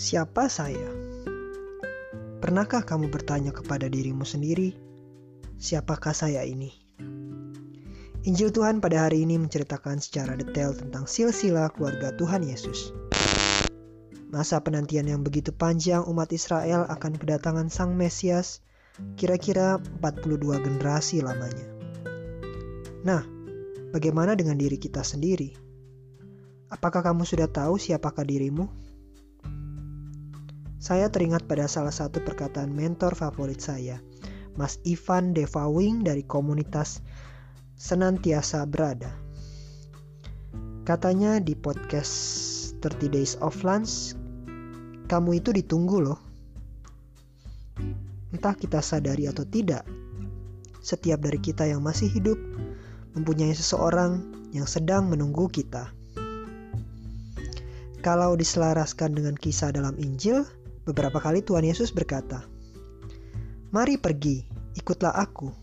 Siapa saya? Pernahkah kamu bertanya kepada dirimu sendiri, siapakah saya ini? Injil Tuhan pada hari ini menceritakan secara detail tentang silsilah keluarga Tuhan Yesus. Masa penantian yang begitu panjang umat Israel akan kedatangan Sang Mesias kira-kira 42 generasi lamanya. Nah, bagaimana dengan diri kita sendiri? Apakah kamu sudah tahu siapakah dirimu? Saya teringat pada salah satu perkataan mentor favorit saya, Mas Ivan Devawing dari komunitas Senantiasa Berada. Katanya di podcast 30 Days of Lunch, kamu itu ditunggu loh. Entah kita sadari atau tidak, setiap dari kita yang masih hidup mempunyai seseorang yang sedang menunggu kita. Kalau diselaraskan dengan kisah dalam Injil, Beberapa kali Tuhan Yesus berkata, "Mari pergi, ikutlah Aku."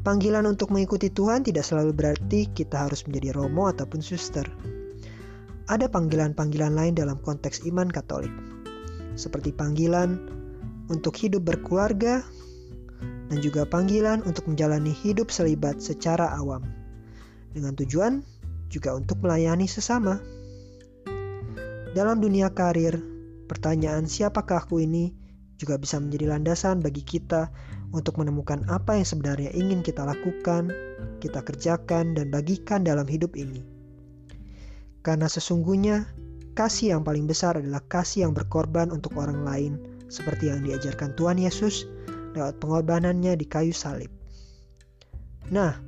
Panggilan untuk mengikuti Tuhan tidak selalu berarti kita harus menjadi romo ataupun suster. Ada panggilan-panggilan lain dalam konteks iman Katolik, seperti panggilan untuk hidup berkeluarga dan juga panggilan untuk menjalani hidup selibat secara awam, dengan tujuan juga untuk melayani sesama. Dalam dunia karir, Pertanyaan siapakah aku ini juga bisa menjadi landasan bagi kita untuk menemukan apa yang sebenarnya ingin kita lakukan, kita kerjakan, dan bagikan dalam hidup ini. Karena sesungguhnya, kasih yang paling besar adalah kasih yang berkorban untuk orang lain, seperti yang diajarkan Tuhan Yesus lewat pengorbanannya di kayu salib. Nah,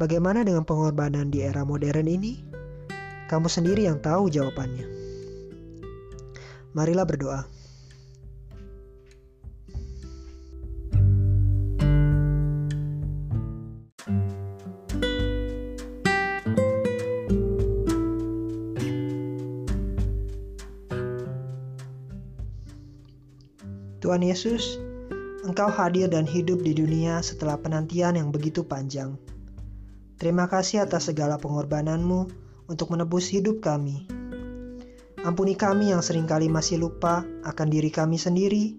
bagaimana dengan pengorbanan di era modern ini? Kamu sendiri yang tahu jawabannya. Marilah berdoa. Tuhan Yesus, Engkau hadir dan hidup di dunia setelah penantian yang begitu panjang. Terima kasih atas segala pengorbananmu untuk menebus hidup kami. Ampuni kami yang sering kali masih lupa akan diri kami sendiri.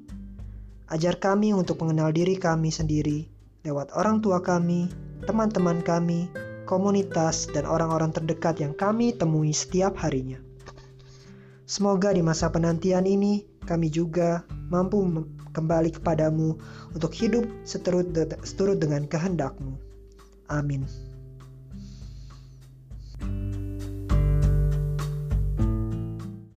Ajar kami untuk mengenal diri kami sendiri lewat orang tua kami, teman-teman kami, komunitas, dan orang-orang terdekat yang kami temui setiap harinya. Semoga di masa penantian ini kami juga mampu kembali kepadamu untuk hidup seturut, seturut dengan kehendakmu. Amin.